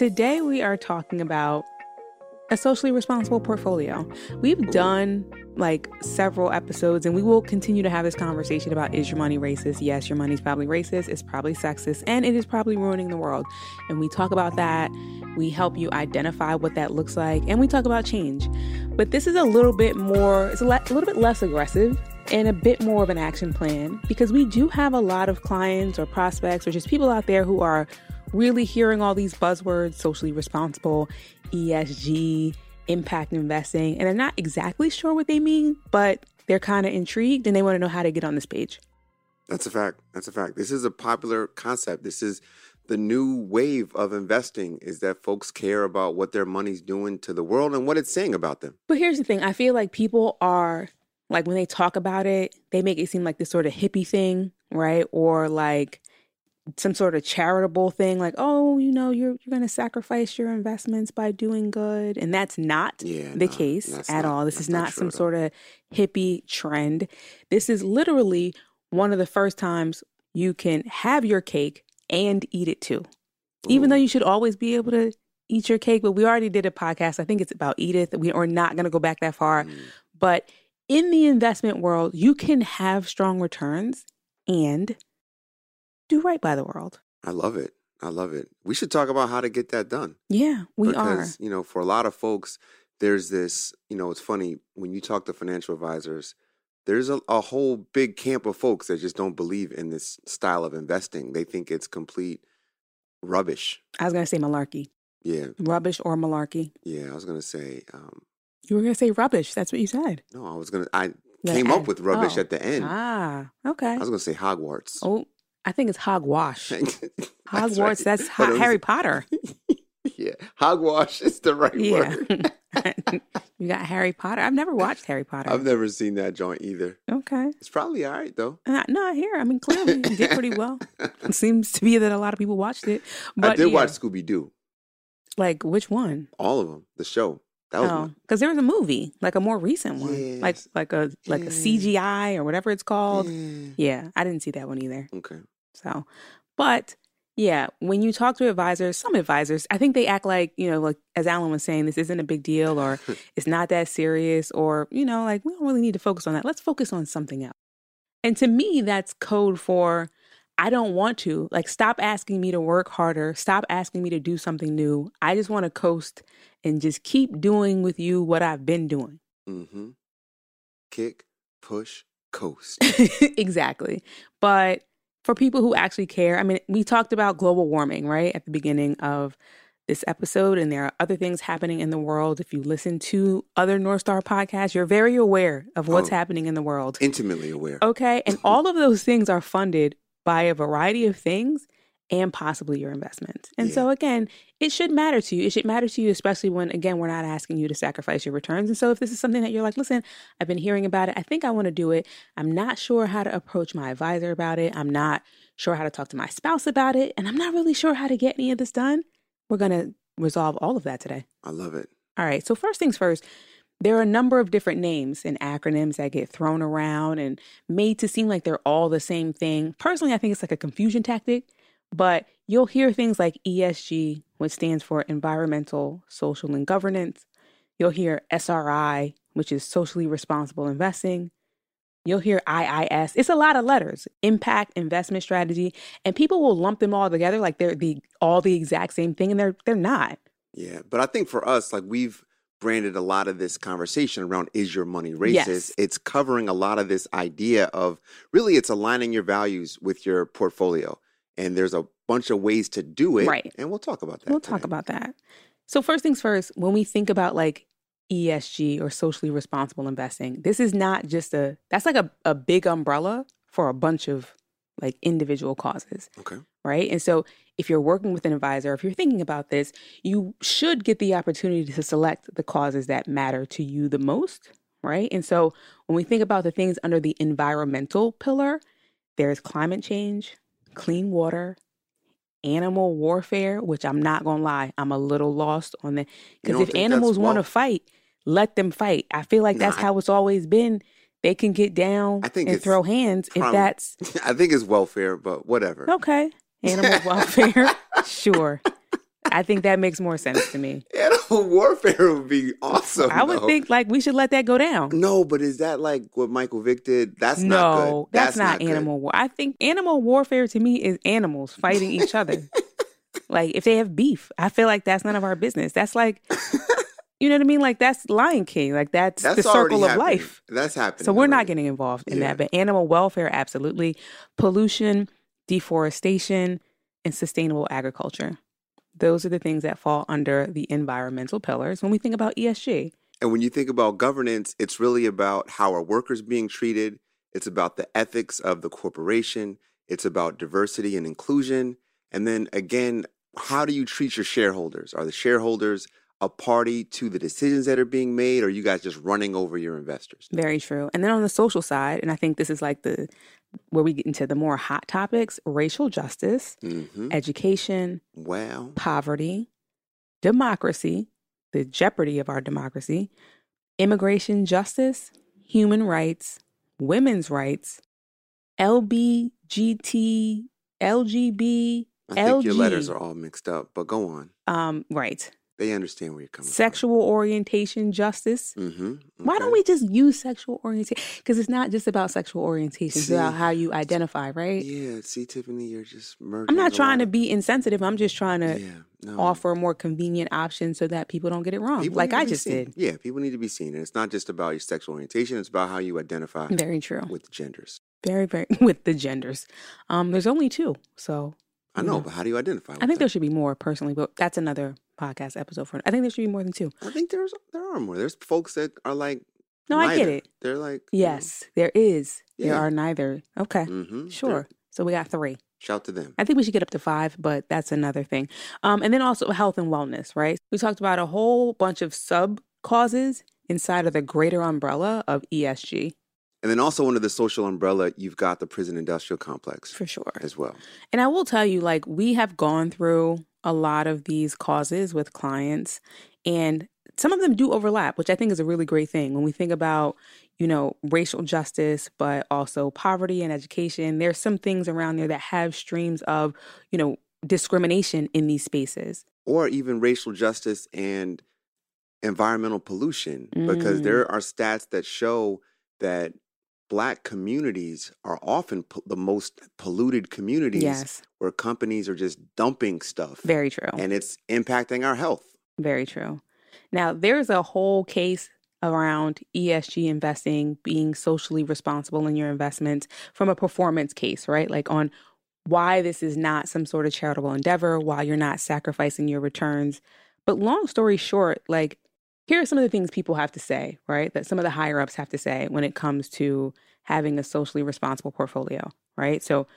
Today we are talking about a socially responsible portfolio. We've done like several episodes and we will continue to have this conversation about is your money racist? Yes, your money's probably racist, it's probably sexist, and it is probably ruining the world. And we talk about that. We help you identify what that looks like and we talk about change. But this is a little bit more, it's a, le- a little bit less aggressive and a bit more of an action plan because we do have a lot of clients or prospects or just people out there who are really hearing all these buzzwords socially responsible, ESG, impact investing, and they're not exactly sure what they mean, but they're kind of intrigued and they want to know how to get on this page. That's a fact. That's a fact. This is a popular concept. This is the new wave of investing is that folks care about what their money's doing to the world and what it's saying about them. But here's the thing I feel like people are like when they talk about it, they make it seem like this sort of hippie thing, right? Or like some sort of charitable thing like oh you know you're you're going to sacrifice your investments by doing good and that's not Yeah, the no, case at not- all. This is not some sort of hippie trend. This is literally one of the first times you can have your cake and eat it too. Even though you should always be able to eat your cake but we already did a podcast i think it's about edith we are not going to go back that far. Mm. but in the investment world you can have strong returns and do right by the world I love it. I love it. We should talk about how to get that done. yeah we because, are you know, for a lot of folks, there's this, you know, it's funny when you talk to financial advisors, there's a, a whole big camp of folks that just don't believe in this style of investing. They think it's complete rubbish. i was going to say malarkey Yeah. rubbish or malarkey Yeah. I was going to say, um, you were going to say rubbish that's what you said no, I was going to, I Gonna came up with rubbish oh. at the end. ah okay I was going to say Hogwarts. oh i think it's hogwash hogwarts right. that's But ha- it was- harry potter Yeah. Hogwash is the right yeah word. you got harry potter i've never watched harry potter I've never seen that joint either. okay It's probably all right, though. Uh, no, I hear. I mean, clearly it did pretty well. It seems to be that a lot of people watched it. But I did yeah, watch Scooby Doo, Like which one? all of them, the show. That was Oh, because there was a movie, like a more recent one, like Yes. like a like a CGI or whatever it's called. Yeah. Yeah, I didn't see that one either. Okay. So, but yeah, when you talk to advisors, some advisors, I think they act like you know, like as Allan was saying, this isn't a big deal or it's not that serious or you know, like we don't really need to focus on that. Let's focus on something else. And to me, that's code for I don't want to. Like, stop asking me to work harder. Stop asking me to do something new. I just want to coast and just keep doing with you what I've been doing. Mm-hmm. Kick, push, coast. exactly. But for people who actually care, I mean, we talked about global warming, right, at the beginning of this episode, and there are other things happening in the world. If you listen to other North Star podcasts, you're very aware of what's Oh. happening in the world. Intimately aware. Okay. And all of those things are funded by a variety of things and possibly your investments. And so, again, it should matter to you. It should matter to you, especially when, again, we're not asking you to sacrifice your returns. And so, if this is something that you're like, listen, I've been hearing about it, I think I want to do it. I'm not sure how to approach my advisor about it. I'm not sure how to talk to my spouse about it. And I'm not really sure how to get any of this done. We're going to resolve all of that today. I love it. All right. So, first things first, there are a number of different names and acronyms that get thrown around and made to seem like they're all the same thing. Personally, I think it's like a confusion tactic, but you'll hear things like ESG, which stands for environmental, social, and governance. You'll hear SRI, which is socially responsible investing. You'll hear IIS. It's a lot of letters. Impact investment strategy, and people will lump them all together like they're the all the exact same thing and they're they're not. Yeah. But I think for us, like we've branded a lot of this conversation around is your money racist. Yes. It's covering a lot of this idea of really it's aligning your values with your portfolio. And there's a bunch of ways to do it. Right. And we'll talk about that. We'll talk about that. So first things first, when we think about like ESG or socially responsible investing, this is not just a that's like a, a big umbrella for a bunch of like individual causes. Okay. right? And so if you're working with an advisor, if you're thinking about this, you should get the opportunity to select the causes that matter to you the most, right? And so when we think about the things under the environmental pillar, there's climate change, clean water, animal warfare, which I'm not going to lie, I'm a little lost on that. Because if animals want to fight, let them fight. I feel like that's Nah, how it's always been. They can get down I think and throw hands if that's I think it's welfare, but whatever. Okay. Animal welfare. sure. I think that makes more sense to me. Animal warfare would be awesome. I would though. think like we should let that go down. No, but is that like what Michael Vick did? That's not good. no, that's, not, good. animal war. I think animal warfare to me is animals fighting each other. like if they have beef, I feel like that's none of our business. That's like you know what I mean? Like that's Lion King. Like that's, That's the circle of happening. life. That's happening. So we're not getting involved in Yeah. that. But animal welfare, absolutely. Pollution, deforestation, and sustainable agriculture. Those are the things that fall under the environmental pillars when we think about ESG. And when you think about governance, it's really about how our workers being treated. It's about the ethics of the corporation. It's about diversity and inclusion. And then again, how do you treat your shareholders? Are the shareholders a party to the decisions that are being made? Or are you guys just running over your investors? Very true. And then on the social side, and I think this is like the where we get into the more hot topics racial justice, hmm education, Well, poverty, democracy, the jeopardy of our democracy, immigration justice, human rights, women's rights, LBGT, LGB, I think your letters are all mixed up, but go on. um, right, They understand where you're coming from. sexual orientation justice. from. hmm Why don't we just use sexual orientation? Because it's not just about sexual orientation; it's about how you identify, right? Yeah, see, Tiffany, you're just merging. I'm not trying to be insensitive. I'm just trying to Yeah, no. offer a more convenient option so that people don't get it wrong, People like I just seen. did. Yeah, people need to be seen. And it's not just about your sexual orientation, it's about how you identify Very true. with the genders. Very, very with the genders. Um, there's only two, so I know, Yeah. but how do you identify I think them? there should be more personally, but that's another podcast episode for. I think there should be more than two. I think there's there are more. There's folks that are like No, I get it. They're like Yes, there is. There Yeah. are neither. Okay, hmm sure. So we got three. Shout to them. I think we should get up to five, but that's another thing. Um, and then also health and wellness, right? We talked about a whole bunch of sub causes inside of the greater umbrella of ESG And then also under the social umbrella, you've got the prison industrial complex for sure. as well. And I will tell you, like, we have gone through a lot of these causes with clients, and some of them do overlap, which I think is a really great thing. When we think about, you know, racial justice, but also poverty and education, there's some things around there that have streams of, you know, discrimination in these spaces. Or even racial justice and environmental pollution, because Mm. there are stats that show that black communities are often po- the most polluted communities Yes, where companies are just dumping stuff very true. and it's impacting our health. Very true. Now, there's a whole case around ESG investing being socially responsible in your investments from a performance case, right? Like on why this is not some sort of charitable endeavor, why you're not sacrificing your returns. But long story short, like here are some of the things people have to say, right? That some of the higher ups have to say when it comes to having a socially responsible portfolio, right? So,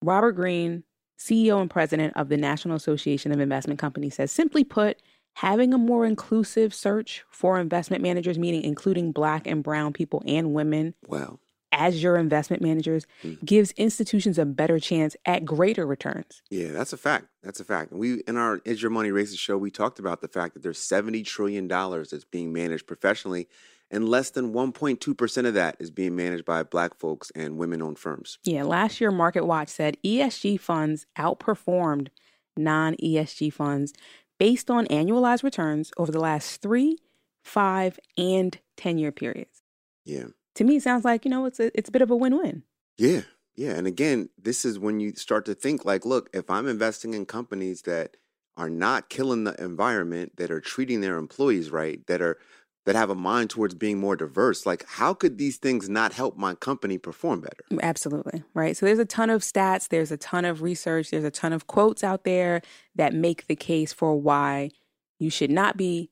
Robert Greene, CEO and president of the National Association of Investment Companies, says simply put, having a more inclusive search for investment managers, meaning including Black and Brown people and women Well, as your investment managers, Mhm. gives institutions a better chance at greater returns. yeah, that's a fact. That's a fact. And we in our Is Your Money Racist show, we talked about the fact that there's 70 trillion dollars that's being managed professionally, and less than 1.2 percent of that is being managed by Black folks and women-owned firms. Yeah, last year Market Watch said ESG funds outperformed non ESG funds based on annualized returns over the last three, five, and 10 year periods. Yeah. To me, it sounds like, you know, it's a, it's a bit of a win win. Yeah. Yeah. And again, this is when you start to think like, look, if I'm investing in companies that are not killing the environment, that are treating their employees right, that are that have a mind towards being more diverse. Like, how could these things not help my company perform better? Mm, absolutely. Right. So there's a ton of stats, there's a ton of research, there's a ton of quotes out there that make the case for why you should not be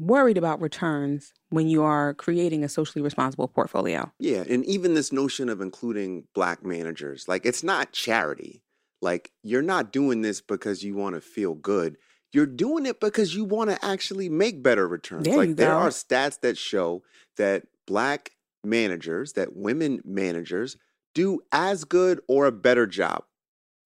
worried about returns when you are creating a socially responsible portfolio. Yeah. And even this notion of including black managers, like, it's not charity. Like, you're not doing this because you want to feel good. You're doing it because you want to actually make better returns. There like there are stats that show that black managers, that women managers do as good or a better job,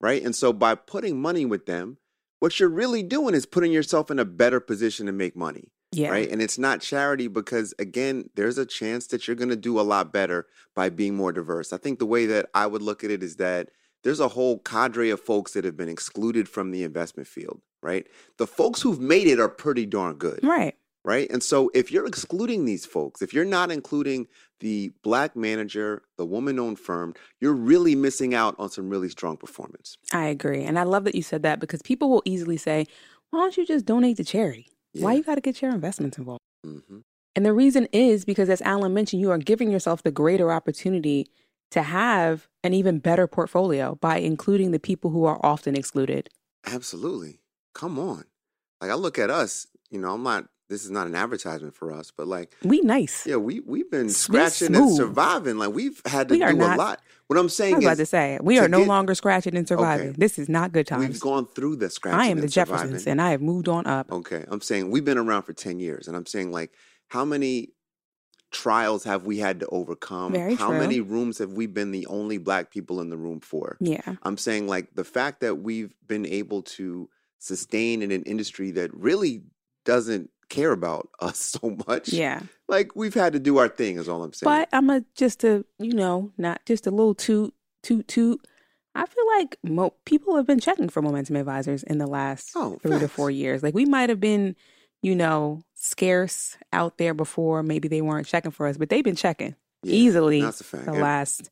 right? And so by putting money with them, what you're really doing is putting yourself in a better position to make money, Yeah. right? And it's not charity because again, there's a chance that you're going to do a lot better by being more diverse. I think the way that I would look at it is that there's a whole cadre of folks that have been excluded from the investment field, right? The folks who've made it are pretty darn good, Right. right? And so if you're excluding these folks, if you're not including the black manager, the woman owned firm, you're really missing out on some really strong performance. I agree. And I love that you said that because people will easily say, why don't you just donate to charity? Why you got to get your investments involved? hmm And the reason is because, as Allan mentioned, you are giving yourself the greater opportunity to have an even better portfolio by including the people who are often excluded. Absolutely. Come on. Like I look at us, you know, I'm not this is not an advertisement for us, but like We nice. yeah, we we've been scratching and surviving. Like we've had to We do not- a lot. What I'm saying I was about to say, we to are no get- longer scratching and surviving. Okay. This is not good times. we've gone through the scratching. I am the Jeffersons surviving. and I have moved on up. Okay, I'm saying we've been around for 10 years, and I'm saying like how many trials have we had to overcome? Very how true. many rooms have we been the only black people in the room for? Yeah. I'm saying like the fact that we've been able to sustain in an industry that really doesn't care about us so much. Yeah. Like we've had to do our thing is all I'm saying. But I'm a just a you know not just a little toot toot toot. I feel like mo- people have been checking for momentum advisors in the last Oh, three to facts. four years. Like we might have been, you know, scarce out there before. Maybe they weren't checking for us, but they've been checking Yeah, easily that's a fact. the last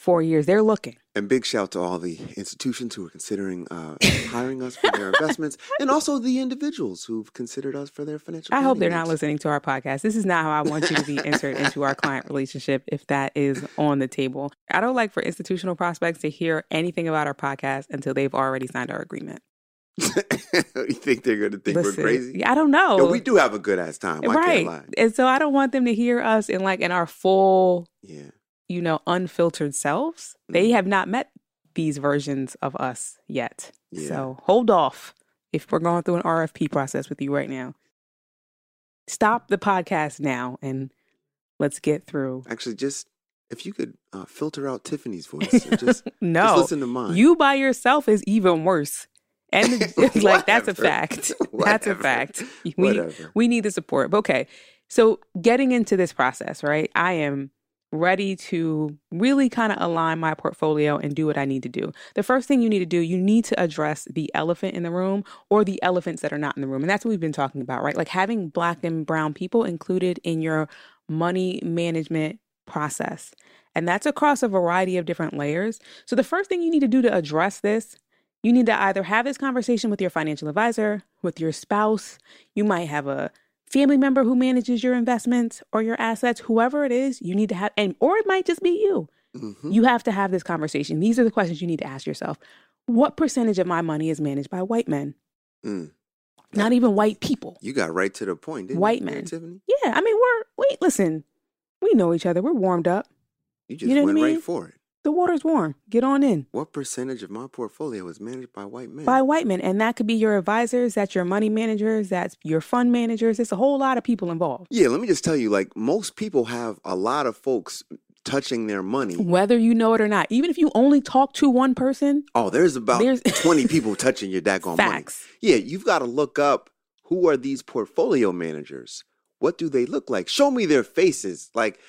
four years. They're looking. And big shout to all the institutions who are considering uh, hiring us for their investments, and also the individuals who've considered us for their financial. I hope they're not listening to our podcast. This is not how I want you to be entered into our client relationship if that is on the table. I don't like for institutional prospects to hear anything about our podcast until they've already signed our agreement. you think they're going to think Listen, we're crazy? yeah, I don't know. Yo, we do have a good ass time. Right. And so I don't want them to hear us in like in our full, Yeah. You know, unfiltered selves. They Mhm. have not met these versions of us yet. Yeah. So hold off if we're going through an RFP process with you right now. Stop the podcast now and let's get through. Actually, just if you could uh, filter out Tiffany's voice, just, no, just listen to mine. you by yourself is even worse. And it's like that's a fact. That's a fact. We Whatever. we need the support. But okay. So getting into this process, right? I am ready to really kind of align my portfolio and do what I need to do. The first thing you need to do, you need to address the elephant in the room or the elephants that are not in the room. And that's what we've been talking about, right? Like having black and brown people included in your money management process. And that's across a variety of different layers. So the first thing you need to do to address this you need to either have this conversation with your financial advisor, with your spouse. You might have a family member who manages your investments or your assets, whoever it is, you need to have, and or it might just be you. Mhm. You have to have this conversation. These are the questions you need to ask yourself. What percentage of my money is managed by white men? Mm. Not even white people. You got right to the point, didn't you? White you, men. Tiffany? Yeah, I mean, we're wait, listen, we know each other. We're warmed up. You just You know what I went mean? right for it. The water's warm. Get on in. What percentage of my portfolio is managed by white men? By white men. And that could be your advisors, that's your money managers, that's your fund managers. It's a whole lot of people involved. yeah, let me just tell you, like most people have a lot of folks touching their money. whether you know it or not. Even if you only talk to one person, Oh, there's about There's- 20 people touching your daggone money. facts. Yeah, you've got to look up who are these portfolio managers? What do they look like? Show me their faces. Like,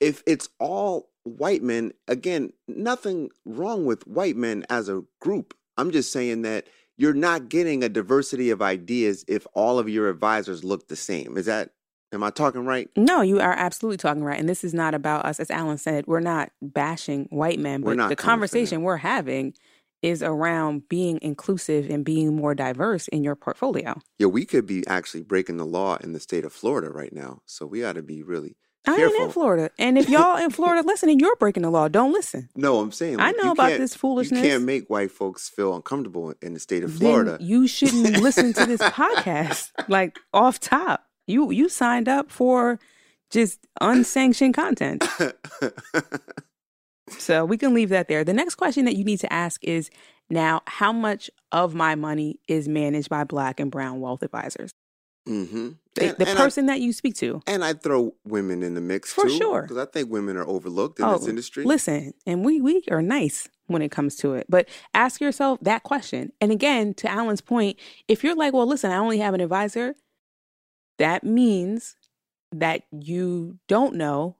if it's all white men, again, nothing wrong with white men as a group. I'm just saying that you're not getting a diversity of ideas if all of your advisors look the same. Is that, am I talking right? No, you are absolutely talking right. And this is not about us. As Allan said, we're not bashing white men, We're but not the conversation we're having is around being inclusive and being more diverse in your portfolio. Yeah, we could be actually breaking the law in the state of Florida right now. So we ought to be really I careful. ain't in Florida. And if y'all in Florida listening, you're breaking the law. Don't listen. No, I'm saying I know about this foolishness. You can't make white folks feel uncomfortable in the state of Then Florida. you shouldn't listen to this podcast. Like off top. You you signed up for just unsanctioned content. So we can leave that there. The next question that you need to ask is now how much of my money is managed by black and brown wealth advisors? Mm-hmm. The, the person that you speak to. and I throw women in the mix For too, sure. because I think women are overlooked in Oh, this industry. Listen, and we we are nice when it comes to it. But ask yourself that question. And again, to Allan's point, if you're like, well, listen, I only have an advisor, that means that you don't know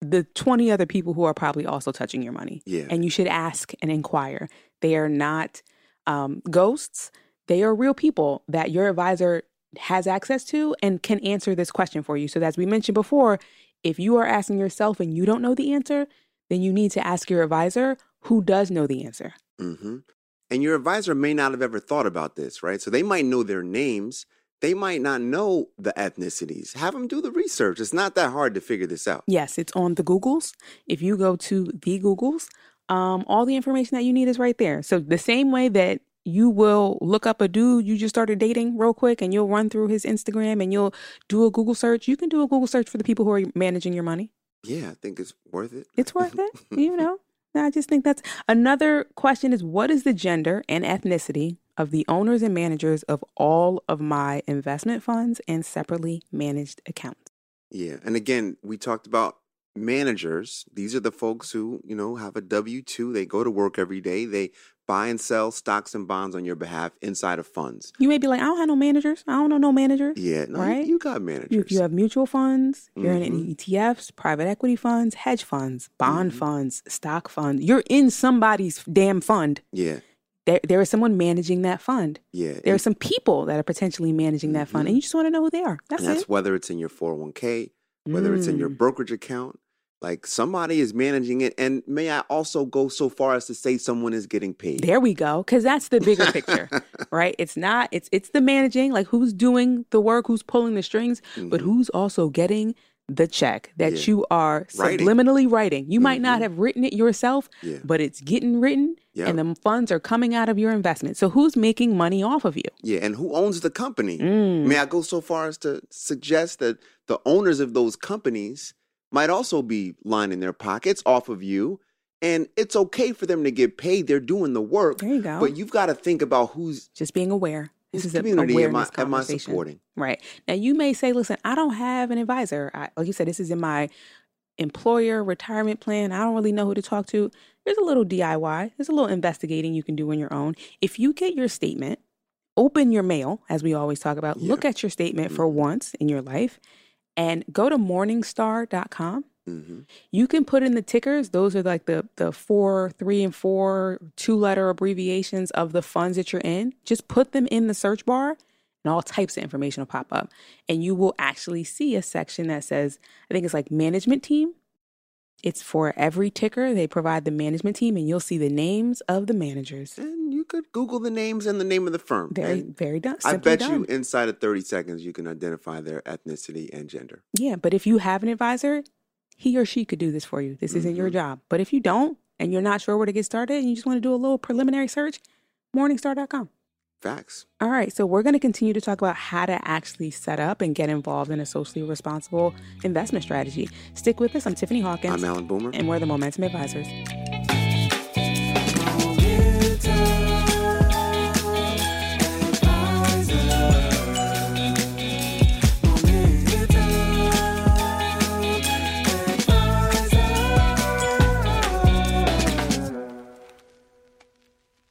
the 20 other people who are probably also touching your money. Yeah. And you should ask and inquire. They are not um, ghosts, they are real people that your advisor has access to and can answer this question for you. So, as we mentioned before, if you are asking yourself and you don't know the answer, then you need to ask your advisor who does know the answer. hmm And your advisor may not have ever thought about this, right? So they might know their names. They might not know the ethnicities. Have them do the research. It's not that hard to figure this out. Yes, it's on the Googles. If you go to the Googles, um, all the information that you need is right there. So the same way that you will look up a dude you just started dating real quick and you'll run through his Instagram and you'll do a Google search, you can do a Google search for the people who are managing your money. Yeah, I think it's worth it. It's worth it, you know. I just think that's another question is what is the gender and ethnicity of the owners and managers of all of my investment funds and separately managed accounts? Yeah. And again, we talked about managers. These are the folks who, you know, have a W 2. They go to work every day. They buy and sell stocks and bonds on your behalf inside of funds. You may be like, I don't have no managers. I don't know no managers. Yeah. No, you- Right? you, got managers. You, you have mutual funds, you're in Mhm. any ETFs, private equity funds, hedge funds, bond Mhm. funds, stock funds. You're in somebody's damn fund. yeah. There, there is someone managing that fund. Yeah. There are some people that are potentially managing that fund, Mhm. and you just want to know who they are. That's, and that's it. whether it's in your 401k, whether it's in your Mm. brokerage account. Like somebody is managing it. And may I also go so far as to say someone is getting paid? There we go, because that's the bigger picture, right? It's not. It's it's the managing, like who's doing the work, who's pulling the strings, but Mhm. who's also getting the check that Yeah. you are subliminally writing. You might not Mhm. have written it yourself, Yeah. but it's getting written, Yep. and the funds are coming out of your investment. So who's making money off of you? Yeah. And who owns the company? Mm. May I go so far as to suggest that the owners of those companies might also be lining their pockets off of you? And it's okay for them to get paid. They're doing the work. There you go. But you've got to think about who's Just being aware. This is an community am I, awareness am I conversation. supporting? Right. Now, you may say, listen, I don't have an advisor. I, like you said, this is in my employer retirement plan. I don't really know who to talk to. There's a little DIY, there's a little investigating you can do on your own. If you get your statement, open your mail, as we always talk about, look at your statement for Mhm. once in your life and go to morningstar.com. hmm You can put in the tickers. Those are like the the four, three, and four two letter abbreviations of the funds that you're in. Just put them in the search bar, and all types of information will pop up. And you will actually see a section that says, I think it's like management team. It's for every ticker. They provide the management team, and you'll see the names of the managers. And you could Google the names and the name of the firm. Very, And very done. I bet done. you inside of 30 seconds you can identify their ethnicity and gender. Yeah, but if you have an advisor, he or she could do this for you. This isn't your Mhm. job. But if you don't and you're not sure where to get started and you just want to do a little preliminary search, morningstar.com. Facts. All right, so we're going to continue to talk about how to actually set up and get involved in a socially responsible investment strategy. Stick with us. I'm Tiffany Hawkins, I'm Allan Boomer. and we're the Momentum Advisors.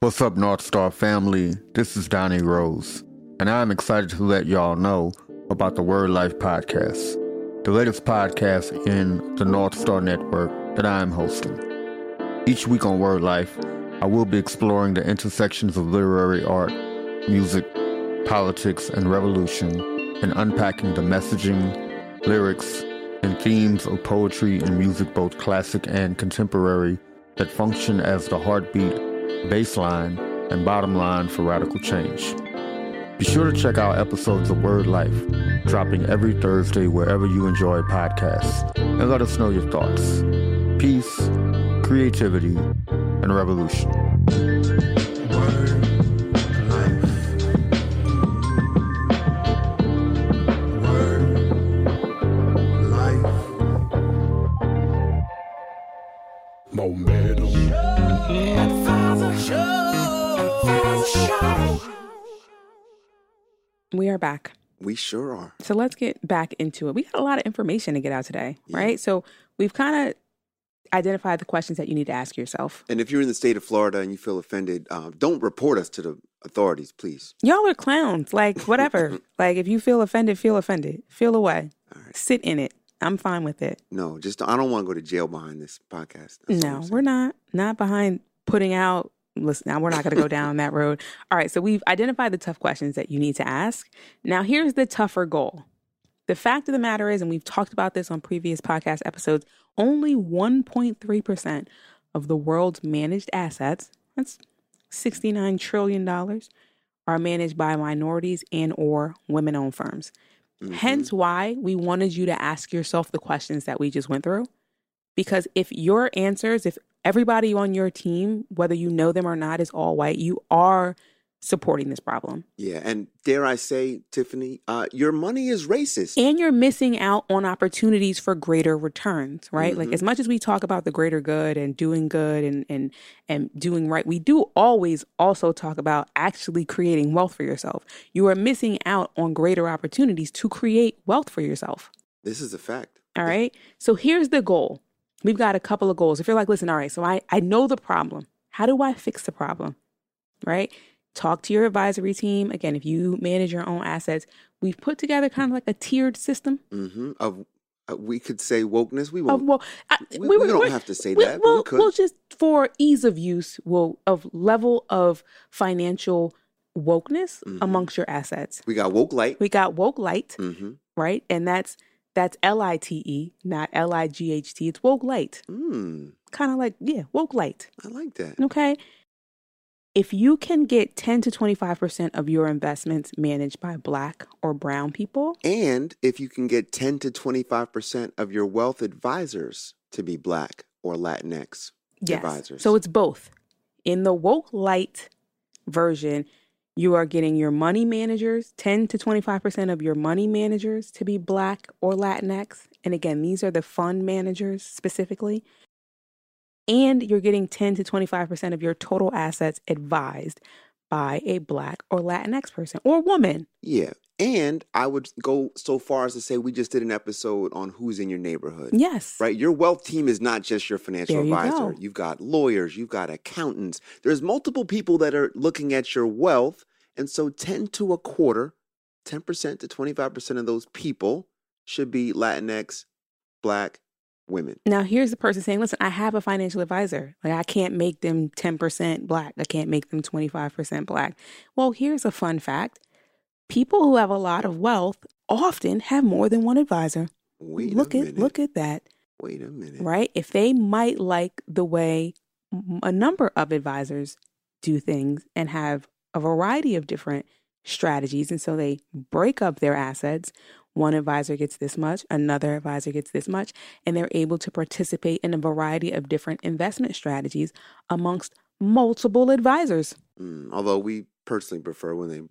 What's up, North Star family? This is Donney Rose, and I'm excited to let y'all know about the Word Life podcast, the latest podcast in the North Star network that I'm hosting. Each week on Word Life, I will be exploring the intersections of literary art, music, politics, and revolution, and unpacking the messaging, lyrics, and themes of poetry and music, both classic and contemporary, that function as the heartbeat baseline, and bottom line for radical change. Be sure to check out episodes of Word Life, dropping every Thursday wherever you enjoy podcasts, and let us know your thoughts. Peace, creativity, and revolution. We are back. We sure are. So let's get back into it. We got a lot of information to get out today, Yeah. right? So we've kind of identified the questions that you need to ask yourself. And if you're in the state of Florida and you feel offended, um, don't report us to the authorities, please. Y'all are clowns. Like, whatever. like, if you feel offended, feel offended. Feel away. Right. Sit in it. I'm fine with it. No, just I don't want to go to jail behind this podcast. That's no, we're not. Not behind putting out. Listen, now we're not going to go down that road. All right. So we've identified the tough questions that you need to ask. Now, here's the tougher goal. The fact of the matter is, and we've talked about this on previous podcast episodes, only 1.3% of the world's managed assets, that's $69 trillion, are managed by minorities and or women-owned firms. Mhm. Hence why we wanted you to ask yourself the questions that we just went through. Because if your answers, if everybody on your team, whether you know them or not, is all white, you are supporting this problem. Yeah, and dare I say, Tiffany, uh, your money is racist. And you're missing out on opportunities for greater returns, right? Like Mhm. as much as we talk about the greater good and doing good and and and doing right, we do always also talk about actually creating wealth for yourself. You are missing out on greater opportunities to create wealth for yourself. This is a fact. All right. So here's the goal. We've got a couple of goals. If you're like, listen, all right, so I, I know the problem. How do I fix the problem? Right? Talk to your advisory team. Again, if you manage your own assets, we've put together kind of like a tiered system. hmm Of uh, we could say wokeness. We won't. well, I, we, we were- don't have to say we- that, we'll, we could. we'll just for ease of use, will of level of financial wokeness Mhm. amongst your assets. we got woke light. We got woke light, hmm right? And that's that's L I T E, not L I G H T. It's woke light. Mm, Kind of like, yeah, woke light. I like that. Okay. If you can get 10 to 25% of your investments managed by black or brown people, And if you can get 10 to 25% of your wealth advisors to be black or Latinx yes. advisors. So it's both. In the woke light version, you are getting your money managers, 10 to 25% of your money managers to be black or Latinx. And again, these are the fund managers specifically. And you're getting 10 to 25% of your total assets advised by a black or Latinx person or woman. yeah. And I would go so far as to say we just did an episode on who's in your neighborhood. Yes. Right? Your wealth team is not just your financial There you advisor. go. You've got lawyers, you've got accountants. There's multiple people that are looking at your wealth. And so 10 to a quarter, 10% to 25% of those people should be Latinx, black women. Now here's the person saying, "Listen, I have a financial advisor. Like I can't make them 10% black. I can't make them 25% black." Well, here's a fun fact. People who have a lot of wealth often have more than one advisor. Wait look a at minute. look at that, Wait a minute. right? If they might like the way a number of advisors do things and have a variety of different strategies and so they break up their assets one advisor gets this much, another advisor gets this much, and they're able to participate in a variety of different investment strategies amongst multiple advisors. Mm, although we personally prefer when they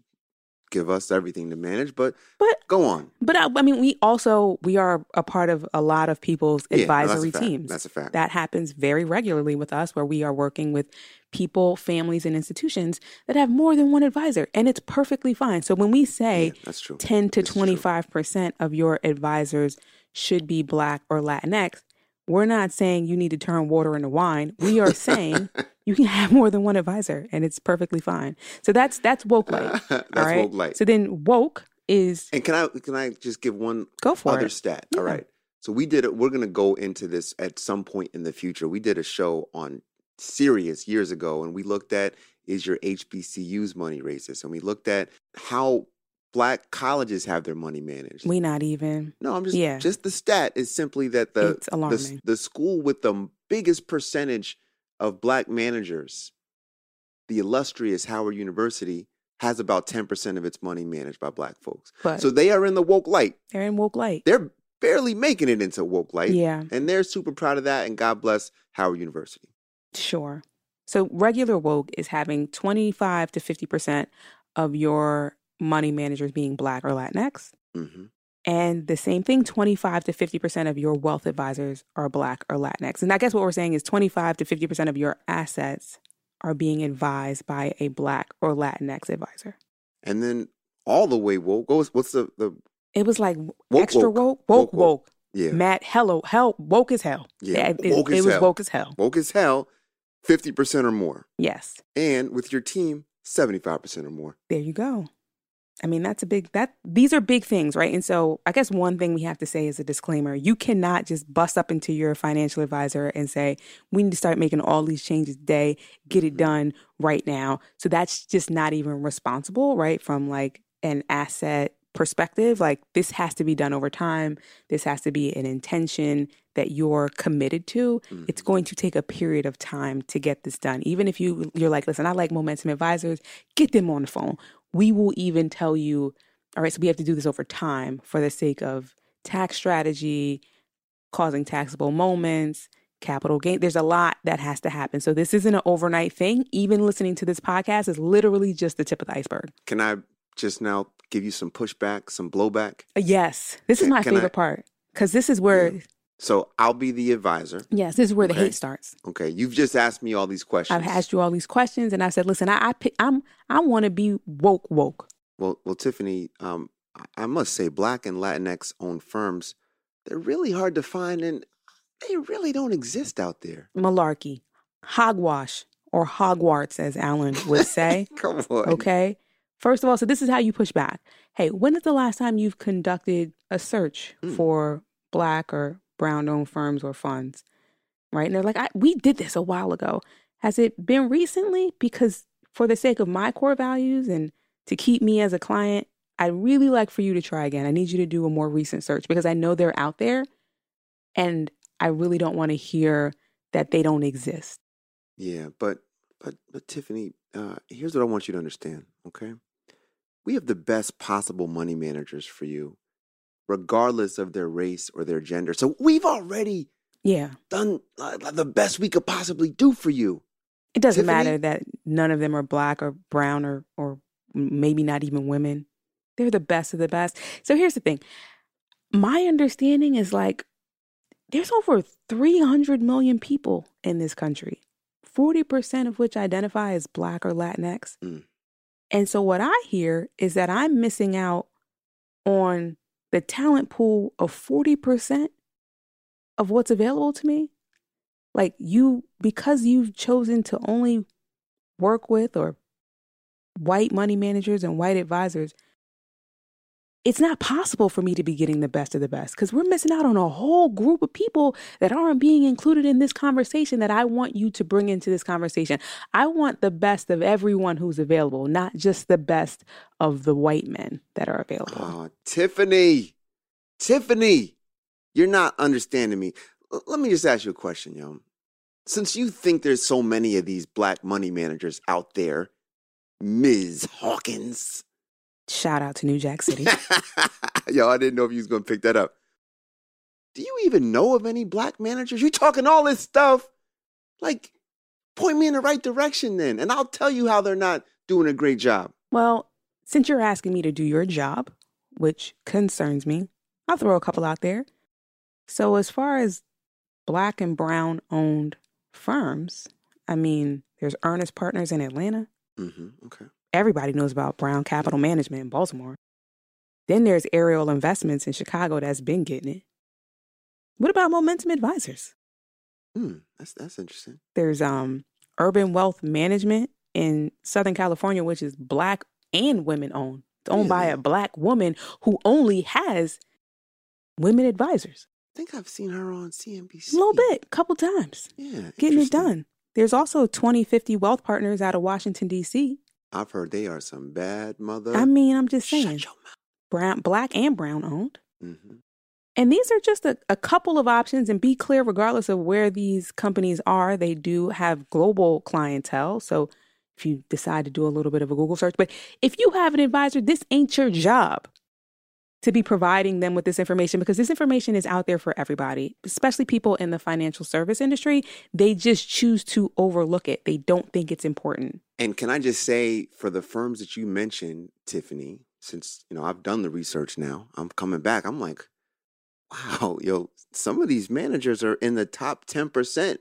give us everything to manage, but But go on. but I, I mean, we also we are a part of a lot of people's Yeah, no, that's advisory teams. That's a fact. That happens very regularly with us, where we are working with people, families, and institutions that have more than one advisor, and it's perfectly fine. So when we say Yeah, that's true. 10 to This 25% of your advisors should be Black or Latinx, we're not saying you need to turn water into wine. We are saying you can have more than one advisor and it's perfectly fine. So that's that's woke light. That's all right? woke light. So then woke is And can I can I just give one go for other it. stat? Yeah. All right. So we did it. We're gonna go into this at some point in the future. We did a show on Sirius years ago, and we looked at is your HBCU's money racist, and we looked at how black colleges have their money managed. We not even. No, I'm just Yeah. just the stat is simply that the the, the school with the biggest percentage of black managers the illustrious Howard University has about 10% of its money managed by black folks. But So they are in the woke light. they're in woke light. They're barely making it into woke light. Yeah, And they're super proud of that. And God bless Howard University. sure. So regular woke is having 25 to 50% of your money managers being black or Latinx. hmm And the same thing, 25 to 50% of your wealth advisors are black or Latinx. And I guess what we're saying is 25 to 50% of your assets are being advised by a black or Latinx advisor. And then all the way woke. What's, what's the, the It was like Woke, extra woke. woke, woke, Woke, woke. yeah. Matt, hello, hell, woke as hell. Yeah, it, it- woke it as was hell. woke as hell. Woke as hell, 50% or more. Yes, And with your team, 75% or more. there you go. I mean, that's a big that these are big things, right? And so I guess one thing we have to say is a disclaimer, you cannot just bust up into your financial advisor and say, we need to start making all these changes today, get it mm-hmm. done right now. So that's just not even responsible, right? From like an asset perspective, like this has to be done over time. This has to be an intention that you're committed to. It's mm-hmm. going to take a period of time to get this done. Even if you you're like, listen, I like momentum advisors, get them on the phone. We will even tell you, all right, so we have to do this over time for the sake of tax strategy, causing taxable moments, capital gain. There's a lot that has to happen. So this isn't an overnight thing. Even listening to this podcast is literally just the tip of the iceberg. Can I just now give you some pushback, some blowback? Yes, this is my can I- favorite part because this is where, Yeah. So I'll be the advisor. yes, this is where the hate starts. Okay. You've just asked me all these questions. I've asked you all these questions, and I said, "Listen, I, I pick, I'm, I want to be woke, woke. Well, well, Tiffany, um, I- I must say, Black and Latinx owned firms, they're really hard to find, and they really don't exist out there. malarkey, hogwash, or hogwarts, as Allan would say. Come on. okay. First of all, so this is how you push back. Hey, when is the last time you've conducted a search Mm. for black or brown owned firms or funds? Right. And they're like, I, we did this a while ago. Has it been recently? Because for the sake of my core values and to keep me as a client, I'd really like for you to try again. I need you to do a more recent search because I know they're out there and I really don't want to hear that they don't exist. Yeah, but but but Tiffany, uh, here's what I want you to understand. Okay, we have the best possible money managers for you, regardless of their race or their gender. So we've already Yeah. done uh, the best we could possibly do for you. It doesn't Tiffany? matter that none of them are black or brown or or maybe not even women. They're the best of the best. So here's the thing. My understanding is like there's over 300 million people in this country. 40% of which identify as black or Latinx. Mm. And so what I hear is that I'm missing out on the talent pool of 40% of what's available to me? Like you because you've chosen to only work with or white money managers and white advisors it's not possible for me to be getting the best of the best because we're missing out on a whole group of people that aren't being included in this conversation that I want you to bring into this conversation. I want the best of everyone who's available, not just the best of the white men that are available. Oh, Tiffany, Tiffany, you're not understanding me. L- let me just ask you a question, yo. Since you think there's so many of these black money managers out there, Ms. Hawkins. Shout out to New Jack City. Yo, I didn't know if you was gonna pick that up. Do you even know of any black managers? You talking all this stuff? Like, point me in the right direction then, and I'll tell you how they're not doing a great job. Well, since you're asking me to do your job, which concerns me, I'll throw a couple out there. So, as far as black and brown owned firms, I mean, there's Earnest Partners in Atlanta. Mm-hmm. Okay. Everybody knows about Brown Capital Management in Baltimore. Then there's Ariel Investments in Chicago that's been getting it. What about Momentum Advisors? Hmm. That's that's interesting. There's um Urban Wealth Management in Southern California, which is black and women owned. It's owned by a black woman who only has women advisors. I think I've seen her on CNBC. A little bit, couple times, Yeah. getting it done. There's also 2050 Wealth Partners out of Washington, D.C. I've heard they are some bad mother. I mean, I'm just saying, Shut your mouth. brown, black and brown owned. Mm-hmm. And these are just a, a couple of options. And be clear, regardless of where these companies are, they do have global clientele. So if you decide to do a little bit of a Google search. But if you have an advisor, this ain't your job to be providing them with this information because this information is out there for everybody, especially people in the financial service industry. They just choose to overlook it. They don't think it's important. And can I just say, for the firms that you mentioned, Tiffany, since you know I've done the research now, I'm coming back. I'm like, wow, yo, some of these managers are in the top ten percent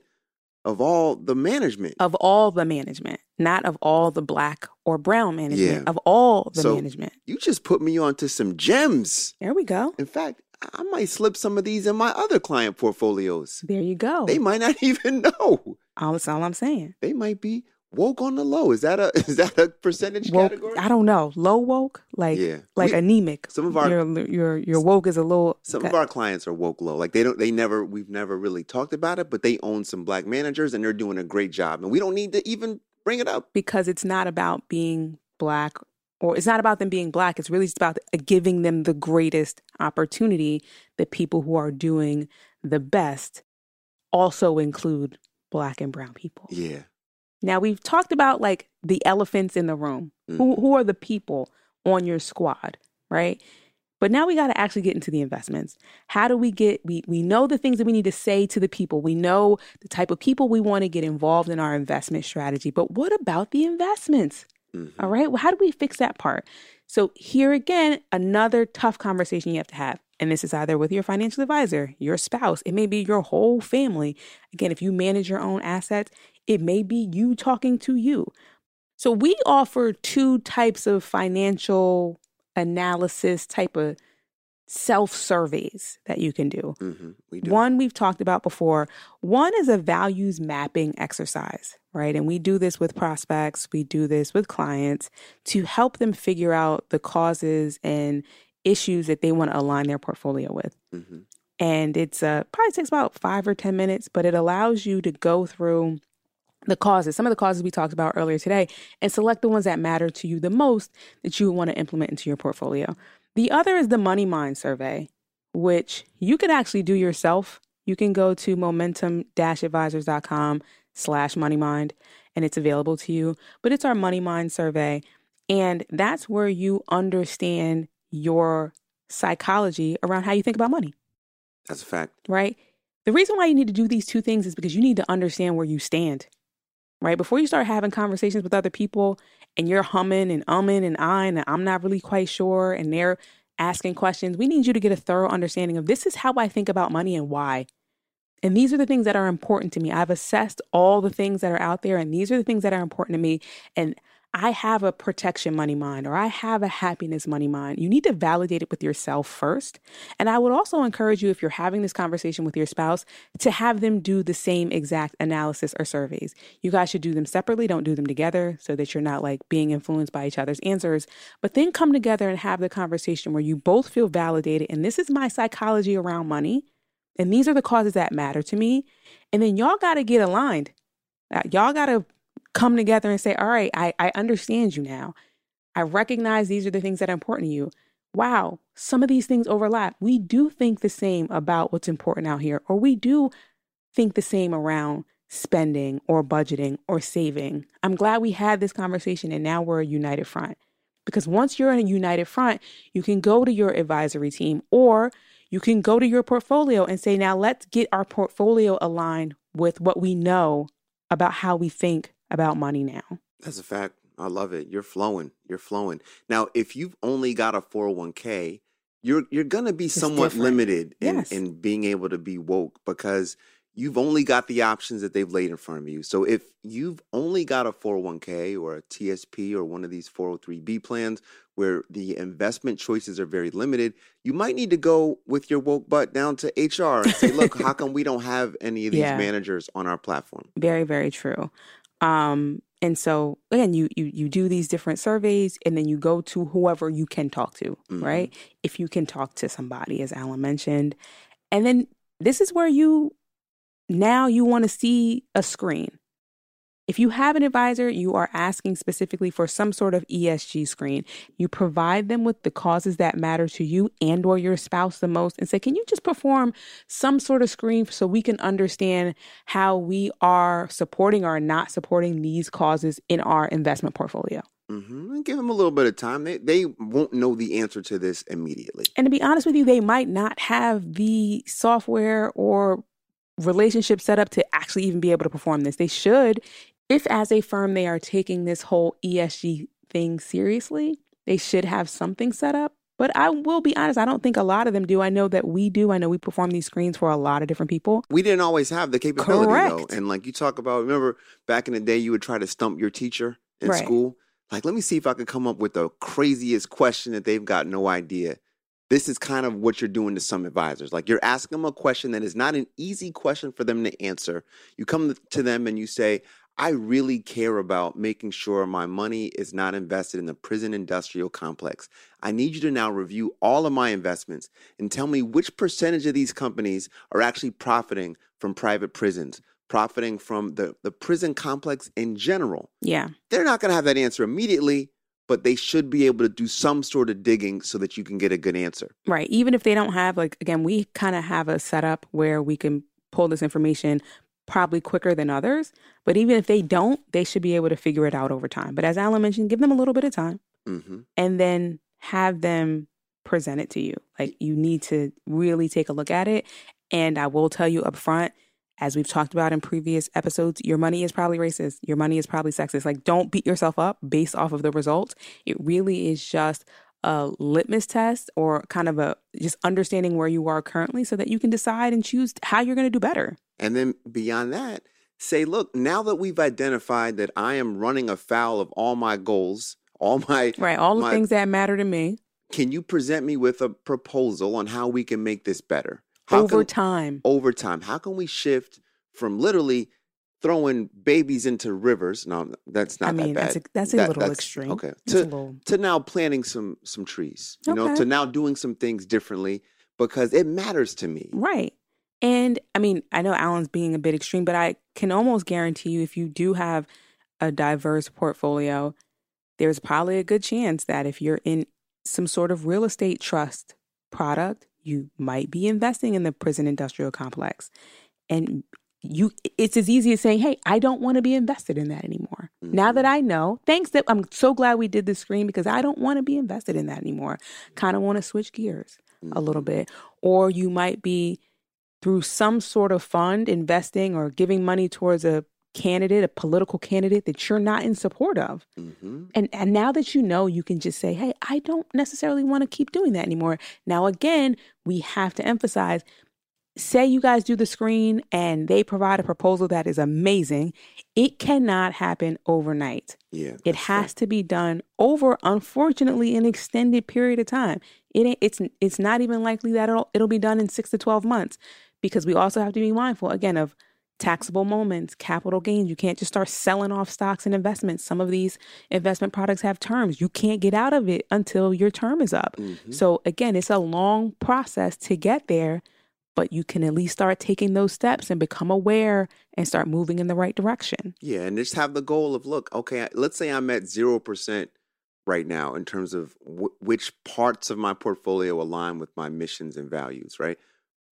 of all the management. Of all the management, not of all the black or brown management, Yeah. of all the So- management. You just put me onto some gems. There we go. In fact, I might slip some of these in my other client portfolios. There you go. They might not even know. all that's all I'm saying. They might be woke on the low. Is that a is that a percentage Woke, category? I don't know. Low woke, like Yeah. like We- anemic. some of our- your your your woke is a little. Some of our clients are woke low. Like they don't they never we've never really talked about it, but they own some black managers and they're doing a great job. And we don't need to even bring it up. because it's not about being black or it's not about them being black. It's really just about giving them the greatest opportunity. The people who are doing the best also include black and brown people. Yeah. Now we've talked about like the elephants in the room. Who who are the people on your squad, right? But now we got to actually get into the investments. How do we get we we know the things that we need to say to the people. We know the type of people we want to get involved in our investment strategy. But what about the investments? Mhm. All right? Well, how do we fix that part? So here again, another tough conversation you have to have. And this is either with your financial advisor, your spouse, it may be your whole family. Again, if you manage your own assets, it may be you talking to you. So we offer two types of financial analysis type of self surveys that you can do. hmm We do. One we've talked about before. One is a values mapping exercise, right? And we do this with prospects, we do this with clients to help them figure out the causes and issues that they want to align their portfolio with. hmm And it's uh, probably takes about five or 10 minutes, but it allows you to go through the causes, some of the causes we talked about earlier today, and select the ones that matter to you the most that you want to implement into your portfolio. The other is the Money Mind survey, which you could actually do yourself. You can go to momentum-advisors.com slash moneymind and it's available to you. But it's our Money Mind survey. And that's where you understand your psychology around how you think about money That's a fact. right? The reason why you need to do these two things is because you need to understand where you stand, right? Before you start having conversations with other people and you're humming and umming and ahhing and I'm not really quite sure and they're asking questions, we need you to get a thorough understanding of this is how I think about money and why. And these are the things that are important to me. I've assessed all the things that are out there, and these are the things that are important to me. And I have a protection money mind or I have a happiness money mind. You need to validate it with yourself first. And I would also encourage you, if you're having this conversation with your spouse, to have them do the same exact analysis or surveys. You guys should do them separately, don't do them together so that you're not like being influenced by each other's answers. But then come together and have the conversation where you both feel validated. And this is my psychology around money. And these are the causes that matter to me. And then y'all got to get aligned. Uh, Y'all got to come together and say, all right, I, I understand you now. I recognize these are the things that are important to you. Wow, some of these things overlap. We do think the same about what's important out here, or we do think the same around spending or budgeting or saving. I'm glad we had this conversation and now we're a united front. Because once you're in a united front, you can go to your advisory team or you can go to your portfolio and say, now let's get our portfolio aligned with what we know about how we think about money now. That's a fact. I love it. You're flowing. You're flowing. Now, if you've only got a 401k, you're you're gonna be somewhat different. limited in, Yes. in being able to be woke because you've only got the options that they've laid in front of you. So if you've only got a 401k or a TSP or one of these 403b plans where the investment choices are very limited, you might need to go with your woke butt down to HR and say, look, how come we don't have any of these Yeah. managers on our platform? Very, very true. Um, and so again, you you you do these different surveys, and then you go to whoever you can talk to, Mhm. right? If you can talk to somebody, as Allan mentioned, and then this is where you now you want to see a screen. If you have an advisor, you are asking specifically for some sort of ESG screen. You provide them with the causes that matter to you and or your spouse the most and say, "Can you just perform some sort of screen so we can understand how we are supporting or not supporting these causes in our investment portfolio?" hmm And give them a little bit of time. They they won't know the answer to this immediately. And to be honest with you, they might not have the software or relationship set up to actually even be able to perform this. They should, if as a firm they are taking this whole ESG thing seriously, they should have something set up. But I will be honest, I don't think a lot of them do. I know that we do. I know we perform these screens for a lot of different people. We didn't always have the capability Correct. though. And like you talk about, remember back in the day, you would try to stump your teacher in Right. school. Like, let me see if I could come up with the craziest question that they've got no idea. This is kind of what you're doing to some advisors. Like you're asking them a question that is not an easy question for them to answer. You come to them and you say, I really care about making sure my money is not invested in the prison industrial complex. I need you to now review all of my investments and tell me which percentage of these companies are actually profiting from private prisons, profiting from the, the prison complex in general. Yeah. They're not going to have that answer immediately, but they should be able to do some sort of digging so that you can get a good answer. Right. Even if they don't have, like, again, we kind of have a setup where we can pull this information probably quicker than others. But even if they don't, they should be able to figure it out over time. But as Allan mentioned, give them a little bit of time hmm and then have them present it to you. Like, you need to really take a look at it. And I will tell you up front, as we've talked about in previous episodes, your money is probably racist. Your money is probably sexist. Like, don't beat yourself up based off of the results. It really is just a litmus test or kind of a just understanding where you are currently so that you can decide and choose how you're going to do better. And then beyond that, say, look, now that we've identified that I am running afoul of all my goals, all my Right. All the things that matter to me can you present me with a proposal on how we can make this better? How over can, time. over time, how can we shift from literally throwing babies into rivers? No, that's not I mean, that bad. that's a, that's a That- little that's- extreme. Okay. To little, to now planting some some trees. You know, to now doing some things differently because it matters to me. Right. And I mean, I know Allan's being a bit extreme, but I can almost guarantee you if you do have a diverse portfolio, there's probably a good chance that if you're in some sort of real estate trust product, you might be investing in the prison industrial complex. And you it's as easy as saying, "Hey, I don't want to be invested in that anymore." Now that mm-hmm. I know, thanks that I'm so glad we did this screen because I don't want to be invested in that anymore. Kind of want to switch gears a little mm-hmm. bit. Or you might be through some sort of fund investing or giving money towards a candidate, a political candidate that you're not in support of. hmm And and now that you know, you can just say, "Hey, I don't necessarily want to keep doing that anymore." Now again, we have to emphasize say you guys do the screen and they provide a proposal that is amazing, it cannot happen overnight. Yeah. It has to be done over, unfortunately, an extended period of time. It ain't, it's it's not even likely that it'll it'll be done in six to twelve months, because we also have to be mindful again of taxable moments, capital gains. You can't just start selling off stocks and investments. Some of these investment products have terms. You can't get out of it until your term is up. Mhm. So again, it's a long process to get there, but you can at least start taking those steps and become aware and start moving in the right direction. Yeah, and just have the goal of look, okay, let's say I'm at zero percent right now in terms of w- which parts of my portfolio align with my missions and values. Right?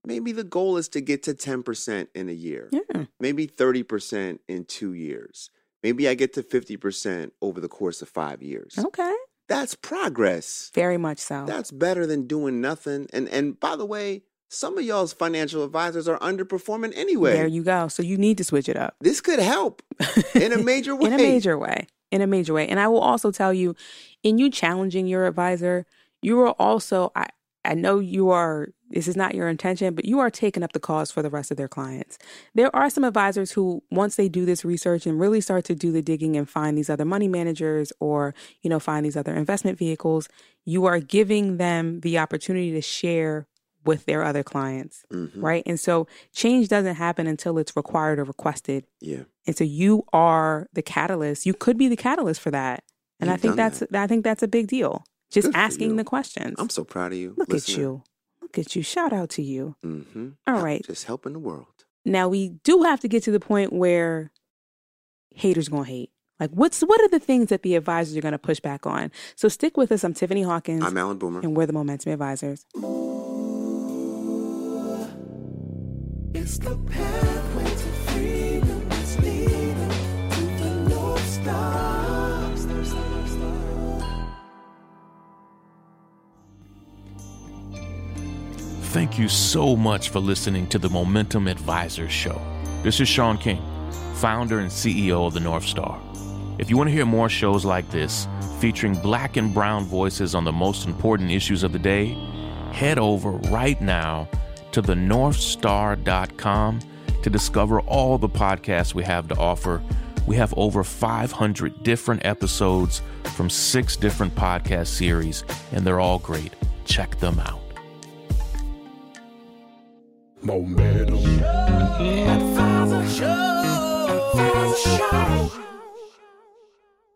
Maybe the goal is to get to ten percent in a year. Yeah. Maybe thirty percent in two years. Maybe I get to fifty percent over the course of five years. Okay. That's progress. Very much so. That's better than doing nothing. And and by the way, some of y'all's financial advisors are underperforming anyway. There you go. So you need to switch it up this could help in a major way. in a major way. In a major way. And I will also tell you, in you challenging your advisor, you are also I I know you are this is not your intention, but you are taking up the cause for the rest of their clients. There are some advisors who once they do this research and really start to do the digging and find these other money managers or, you know, find these other investment vehicles, you are giving them the opportunity to share with their other clients, Mhm. right? And so change doesn't happen until it's required or requested. Yeah. And so you are the catalyst. You could be the catalyst for that. And I You've think done that's I think that's a big deal. Just Good asking the questions. I'm so proud of you. Look at you. Look at you. Shout out to you. Mm-hmm. All right. Just helping the world. Now we do have to get to the point where haters gonna hate? Like, what's what are the things that the advisors are gonna push back on? So stick with us. I'm Tiffany Hawkins, I'm Allan Boomer. and we're the Momentum Advisors. It's the pathway Thank you so much for listening to the Momentum Advisors Show. This is Shaun King, founder and CEO of the North Star. If you want to hear more shows like this, featuring black and brown voices on the most important issues of the day, head over right now to thenorthstar.com to discover all the podcasts we have to offer. We have over 500 different episodes from six different podcast series, and they're all great. Check them out. Momentum. Advisor Show. Advisor Show.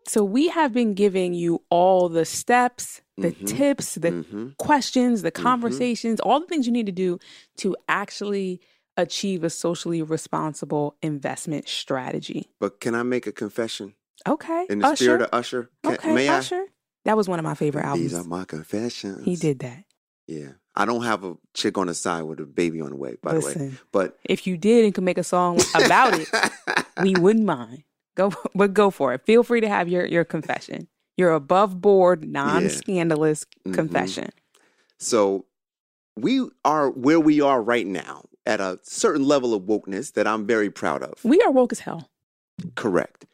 So we have been giving you all the steps, the Mhm. tips, the Mhm. questions, the conversations, all the things you need to do to actually achieve a socially responsible investment strategy. But can I make a confession Okay. in the Usher. spirit of Usher? Can, okay, may Usher. That was one of my favorite albums. These albums. are my confessions. He did that. Yeah, I don't have a chick on the side with a baby on the way. By the way, but if you did and could make a song about it, we wouldn't mind. Go, but go for it. Feel free to have your your confession. Your above board, non scandalous Mhm. confession. So we are where we are right now at a certain level of wokeness that I'm very proud of. We are woke as hell. Correct.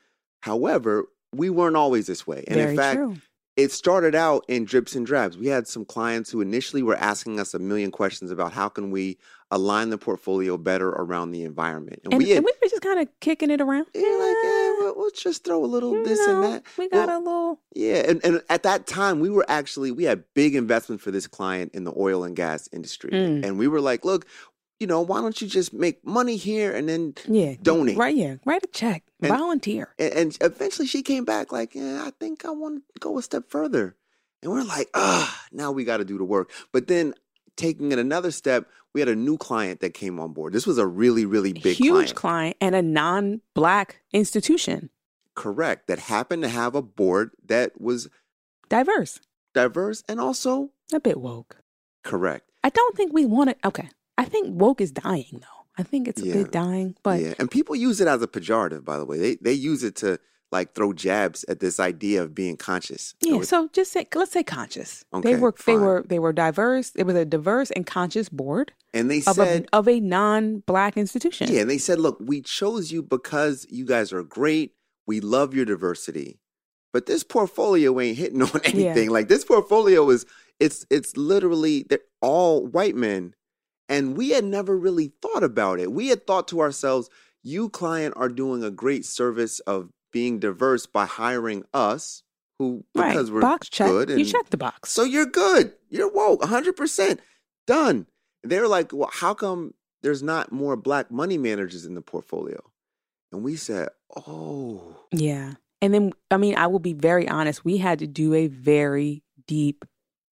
However, we weren't always this way. And Very in fact, true. It started out in drips and drabs. We had some clients who initially were asking us a million questions about how can we align the portfolio better around the environment. And, And, we had, and we were just kind of kicking it around. yeah, like, yeah, we'll, we'll just throw a little you this know, and that. We got Well, a little. Yeah, and, and at that time, we were actually we had big investment for this client in the oil and gas industry, Mm. and we were like, look, you know, why don't you just make money here and then Yeah. donate? Right, yeah. Write a check. And- volunteer. And, and eventually, she came back like, yeah, I think I want to go a step further, and we're like, ah, now we got to do the work. But then taking it another step, we had a new client that came on board. This was a really, really big Huge client. client and a non black institution. correct, that happened to have a board that was Diverse. diverse and also A bit woke. correct. I don't think we want to. Okay. I think woke is dying, though. I think it's a bit dying, but yeah, and people use it as a pejorative. By the way, they they use it to like throw jabs at this idea of being conscious. Yeah, So so just say let's say conscious. Okay, they were they were they were diverse. It was a diverse and conscious board and they of said, a of a non-black institution. yeah, and they said, look, we chose you because you guys are great. We love your diversity, but this portfolio ain't hitting on anything. Like this portfolio is it's it's literally they're all white men, and we had never really thought about it. We had thought to ourselves, you client are doing a great service of being diverse by hiring us who right. because we're box check. good you and check the box. so you're good. You're woke, 100% done. They're like, well, how come there's not more black money managers in the portfolio? And we said, oh, Yeah. And then, I mean, I will be very honest. We had to do a very deep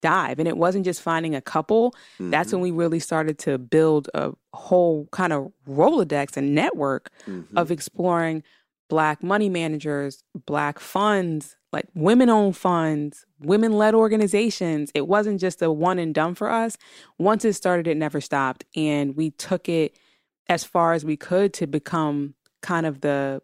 dive. And it wasn't just finding a couple. That's mhm, when we really started to build a whole kind of Rolodex and network mhm. of exploring Black money managers, Black funds, like women owned funds, women led organizations. It wasn't just a one and done for us. Once it started, it never stopped. And we took it as far as we could to become kind of the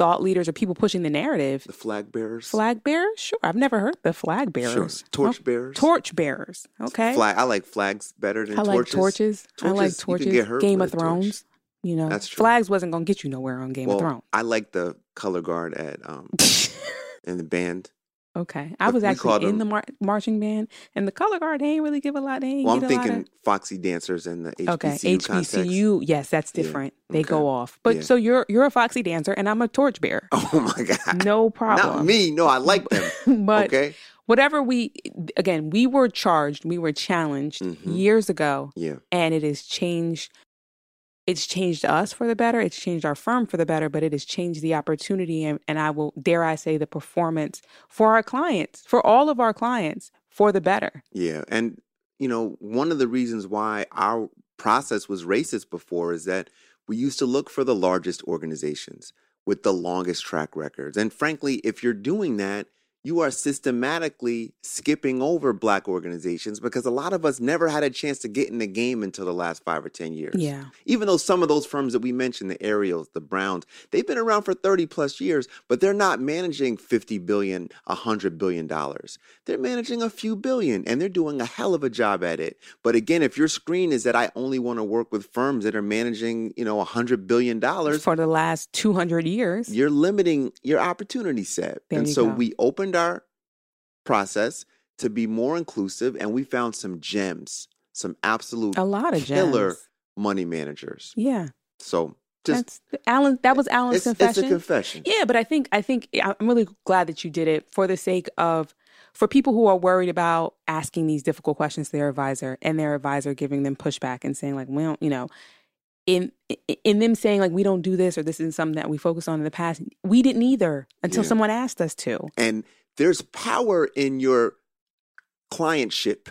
thought leaders or people pushing the narrative. the flag bearers. Flag bearers? Sure. I've never heard the flag bearers. Sure. Torch Oh, bearers. torch bearers. Okay. Flag. I like flags better than torches. I like torches. torches. I like Torches, you can get hurt Game of. Thrones. You know, That's true. flags wasn't gonna get you nowhere on Game well, of Thrones. I like the color guard at um in the band. Okay, I was we actually called in them- the mar- marching band, and the color guard they ain't really give a lot. They ain't Well, I'm get a lot thinking of- Foxy dancers in the HBCU Okay, context. HBCU. Yes, that's Yeah, different. They okay. go off. But Yeah. so you're you're a foxy dancer, and I'm a torchbearer. Oh my god. No problem. Not me. No, I like them. but okay. whatever we again, we were charged, we were challenged Mhm. years ago, Yeah. and it has changed. It's changed us for the better. It's changed our firm for the better, but it has changed the opportunity and, and I will dare I say the performance for our clients, for all of our clients, for the better. Yeah. And, you know, one of the reasons why our process was racist before is that we used to look for the largest organizations. with the longest track records. And frankly, if you're doing that, you are systematically skipping over black organizations because a lot of us never had a chance to get in the game until the last five or 10 years. Yeah. Even though some of those firms that we mentioned, the Ariels, the Browns, they've been around for 30 plus years, but they're not managing 50 billion, 100 billion dollars. They're managing a few billion and they're doing a hell of a job at it. But again, if your screen is that I only want to work with firms that are managing, you know, 100 billion dollars, For the last 200 years. you're limiting your opportunity set. There and you so go. we our process to be more inclusive and we found some gems, some absolute A lot of killer gems. money managers. Yeah. So just That's Allan that was Allan's it's, it's confession. a confession. Yeah, but I think I think I'm really glad that you did it for the sake of for people who are worried about asking these difficult questions to their advisor and their advisor giving them pushback and saying like, well, you know, in in them saying like we don't do this or this isn't something that we focus on in the past, we didn't either until Yeah. someone asked us to. And there's power in your clientship.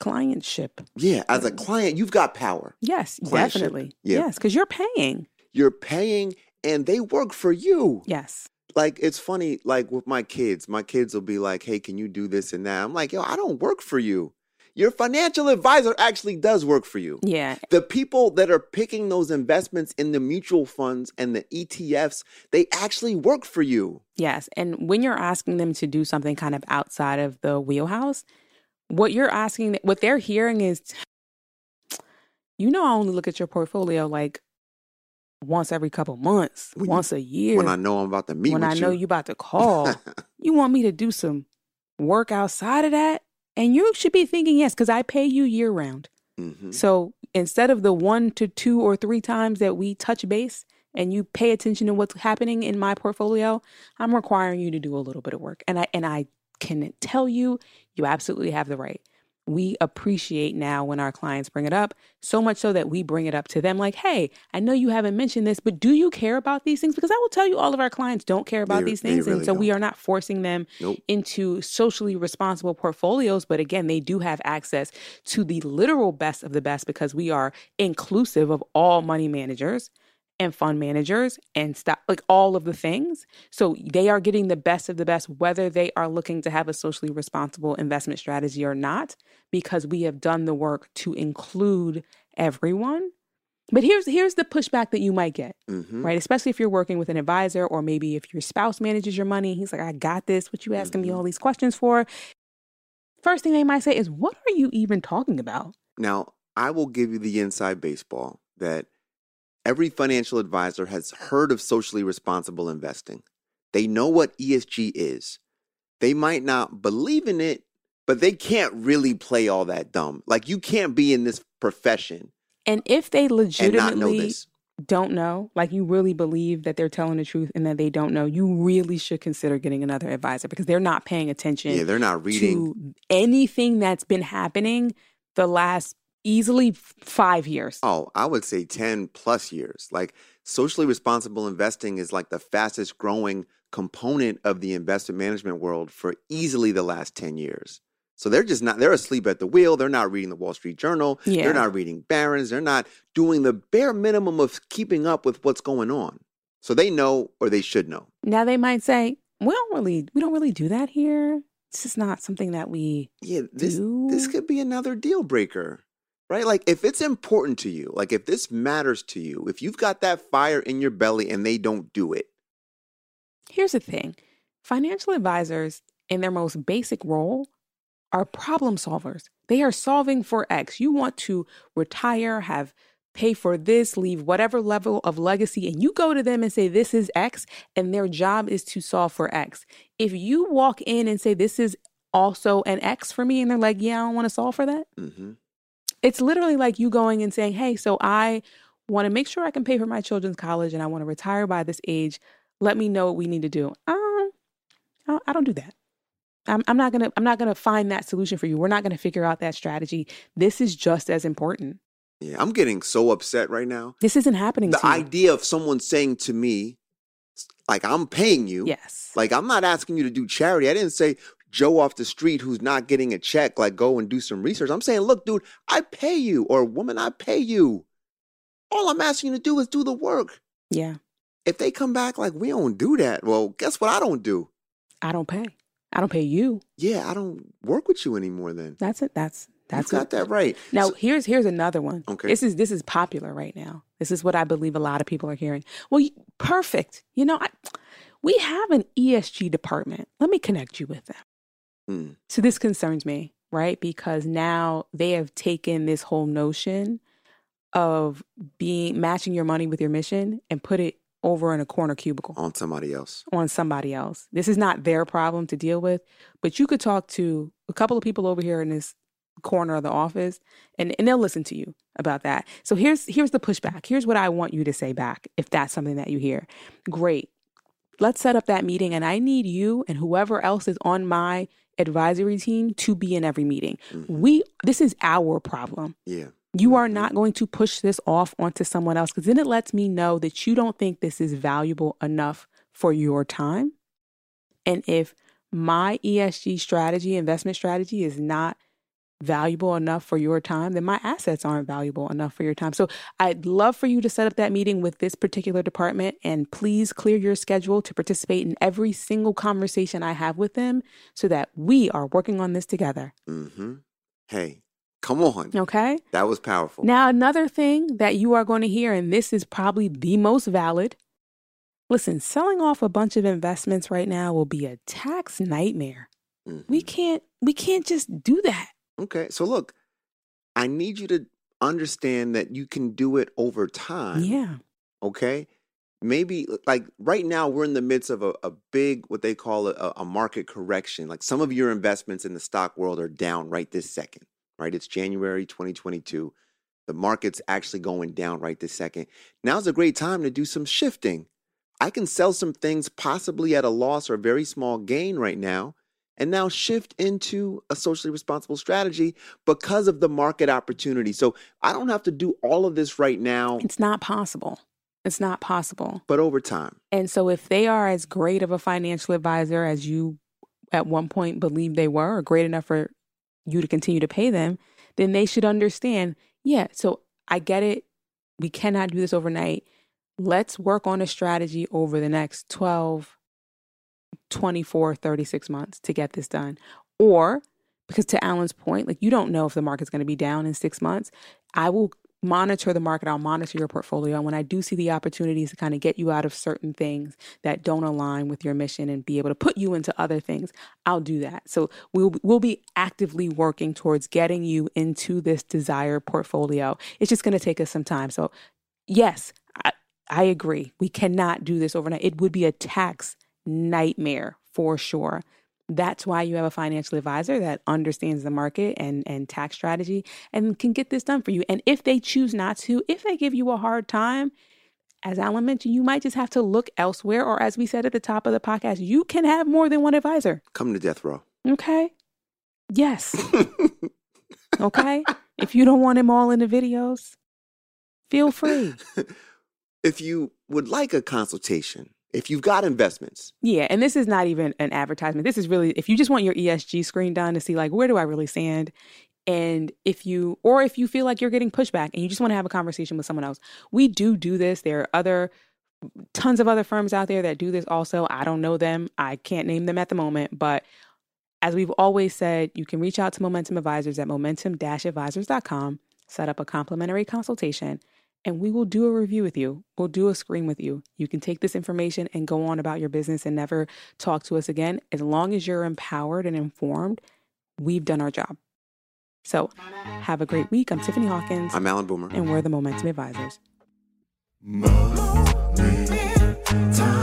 Clientship. Yeah, as a client, you've got power. Yes, definitely. Yeah. Yes, because you're paying. You're paying and they work for you. Yes. like it's funny like with my kids my kids will be like hey can you do this and that i'm like yo i don't work for you your financial advisor actually does work for you Yeah. the people that are picking those investments in the mutual funds and the etfs they actually work for you Yes. And when you're asking them to do something kind of outside of the wheelhouse, what you're asking, what they're hearing is, you know, I only look at your portfolio like once every couple months, When you- once a year. when i know i'm about to meet when I know you you about to call, you want me to do some work outside of that? And you should be thinking, yes, because I pay you year round. Mhm. So instead of the one to two or three times that we touch base and you pay attention to what's happening in my portfolio, I'm requiring you to do a little bit of work. And I and I can tell you, you absolutely have the right. We appreciate now when our clients bring it up, so much so that we bring it up to them like, hey, I know you haven't mentioned this, but do you care about these things? Because I will tell you, all of our clients don't care about They- these things. really and so we don't. are not forcing them Nope. into socially responsible portfolios. But again, they do have access to the literal best of the best because we are inclusive of all money managers and fund managers and stuff like all of the things. So they are getting the best of the best, whether they are looking to have a socially responsible investment strategy or not, because we have done the work to include everyone. But here's here's the pushback that you might get Mhm. right? Especially if you're working with an advisor or maybe if your spouse manages your money. He's like, I got this. What you asking me Mhm. all these questions for? First thing they might say is, What are you even talking about? Now, I will give you the inside baseball that every financial advisor has heard of socially responsible investing. They know what ESG is. They might not believe in it, but they can't really play all that dumb. Like you can't be in this profession And if they know legitimately this. don't know, like you really believe that they're telling the truth and that they don't know, you really should consider getting another advisor because they're not paying attention Yeah, they're not reading. to anything that's been happening the last easily five years. Oh, I would say 10 plus years. Like socially responsible investing is like the fastest growing component of the investment management world for easily the last 10 years. So they're just not, they're asleep at the wheel. They're not reading the Wall Street Journal. Yeah. They're not reading Barron's. They're not doing the bare minimum of keeping up with what's going on. So they know or they should know. Now they might say, we don't really, we don't really do that here. This is not something that we Yeah, this do. this could be another deal breaker. Right? Like if it's important to you, like if this matters to you, if you've got that fire in your belly and they don't do it, Here's the thing financial advisors, in their most basic role, are problem solvers. They are solving for X. You want to retire, have pay for this, leave whatever level of legacy, and you go to them and say, This is X, and their job is to solve for X. If you walk in and say, This is also an X for me, and they're like, Yeah, I don't want to solve for that. hmm It's literally like you going and saying, Hey, so I want to make sure I can pay for my children's college and I want to retire by this age. Let me know what we need to do. Um, I don't do that. I'm, I'm not gonna. I'm not gonna find that solution for you. We're not gonna figure out that strategy. This is just as important. yeah, I'm getting so upset right now. This isn't happening the idea of someone saying to me, like, I'm paying you. Yes. Like, I'm not asking you to do charity. I didn't say Joe off the street who's not getting a check, like, go and do some research. I'm saying, look, dude, I pay you, or woman, I pay you. All I'm asking you to do is do the work. yeah. if they come back like we don't do that, well, guess what I don't do? I don't pay. I don't pay you. Yeah, I don't work with you anymore then. That's it. That's that's you got it. that right. Now So- here's here's another one. Okay. This is this is popular right now. This is what I believe a lot of people are hearing. Well, you- perfect. You know, I, we have an ESG department. Let me connect you with them. Mm, So this concerns me, right? Because now they have taken this whole notion of being matching your money with your mission and put it over in a corner cubicle on somebody else. on somebody else. This is not their problem to deal with, but you could talk to a couple of people over here in this corner of the office and, and they'll listen to you about that. So here's here's the pushback. Here's what I want you to say back if that's something that you hear. Great. Let's set up that meeting and I need you and whoever else is on my advisory team to be in every meeting. Mhm. We this is our problem. Yeah. You are not going to push this off onto someone else because then it lets me know that you don't think this is valuable enough for your time. And if my ESG strategy, investment strategy is not valuable enough for your time, then my assets aren't valuable enough for your time. So I'd love for you to set up that meeting with this particular department and please clear your schedule to participate in every single conversation I have with them so that we are working on this together. Mm-hmm. Hey, come on. Okay? That was powerful. Now, another thing that you are going to hear, and this is probably the most valid listen, selling off a bunch of investments right now will be a tax nightmare. Mhm. We can't, we can't just do that. Okay. So look, I need you to understand that you can do it over time. Yeah. Okay. Maybe like right now we're in the midst of a, a big what they call a, a market correction. Like some of your investments in the stock world are down right this second. Right. It's January 2022. The market's actually going down right this second. Now's a great time to do some shifting. I can sell some things possibly at a loss or a very small gain right now and now shift into a socially responsible strategy because of the market opportunity. So I don't have to do all of this right now, It's not possible. It's not possible. but over time. And so, if they are as great of a financial advisor as you at one point believed they were, or great enough for you to continue to pay them, then they should understand yeah, so I get it. We cannot do this overnight. Let's work on a strategy over the next 12, 24, 36 months to get this done. Or, because to Allan's point, like you don't know if the market's going to be down in six months, I will monitor the market. I'll monitor your portfolio. And when I do see the opportunities to kind of get you out of certain things that don't align with your mission and be able to put you into other things, I'll do that. So we'll we'll be actively working towards getting you into this desired portfolio. It's just going to take us some time. So yes, I, I agree. We cannot do this overnight. It would be a tax nightmare for sure. That's why you have a financial advisor that understands the market and, and tax strategy and can get this done for you. And if they choose not to, if they give you a hard time, as Allan mentioned, you might just have to look elsewhere. Or as we said at the top of the podcast, you can have more than one advisor. Come to death row. Okay. Yes. Okay. if you don't want him all in the videos, feel free. if you would like a consultation, if you've got investments, Yeah, and this is not even an advertisement. This is really if you just want your ESG screen done to see like where do I really stand and if you or if you feel like you're getting pushback and you just want to have a conversation with someone else. We do do this. There are other tons of other firms out there that do this also. I don't know them. I can't name them at the moment, but as we've always said, you can reach out to Momentum Advisors at momentum-advisors.com, set up a complimentary consultation, and we will do a review with you. We'll do a screen with you. You can take this information and go on about your business and never talk to us again. As long as you're empowered and informed, we've done our job. So, have a great week. I'm Tiffany Hawkins, I'm Allan Boomer. and we're the Momentum Advisors. Moment. Momentum.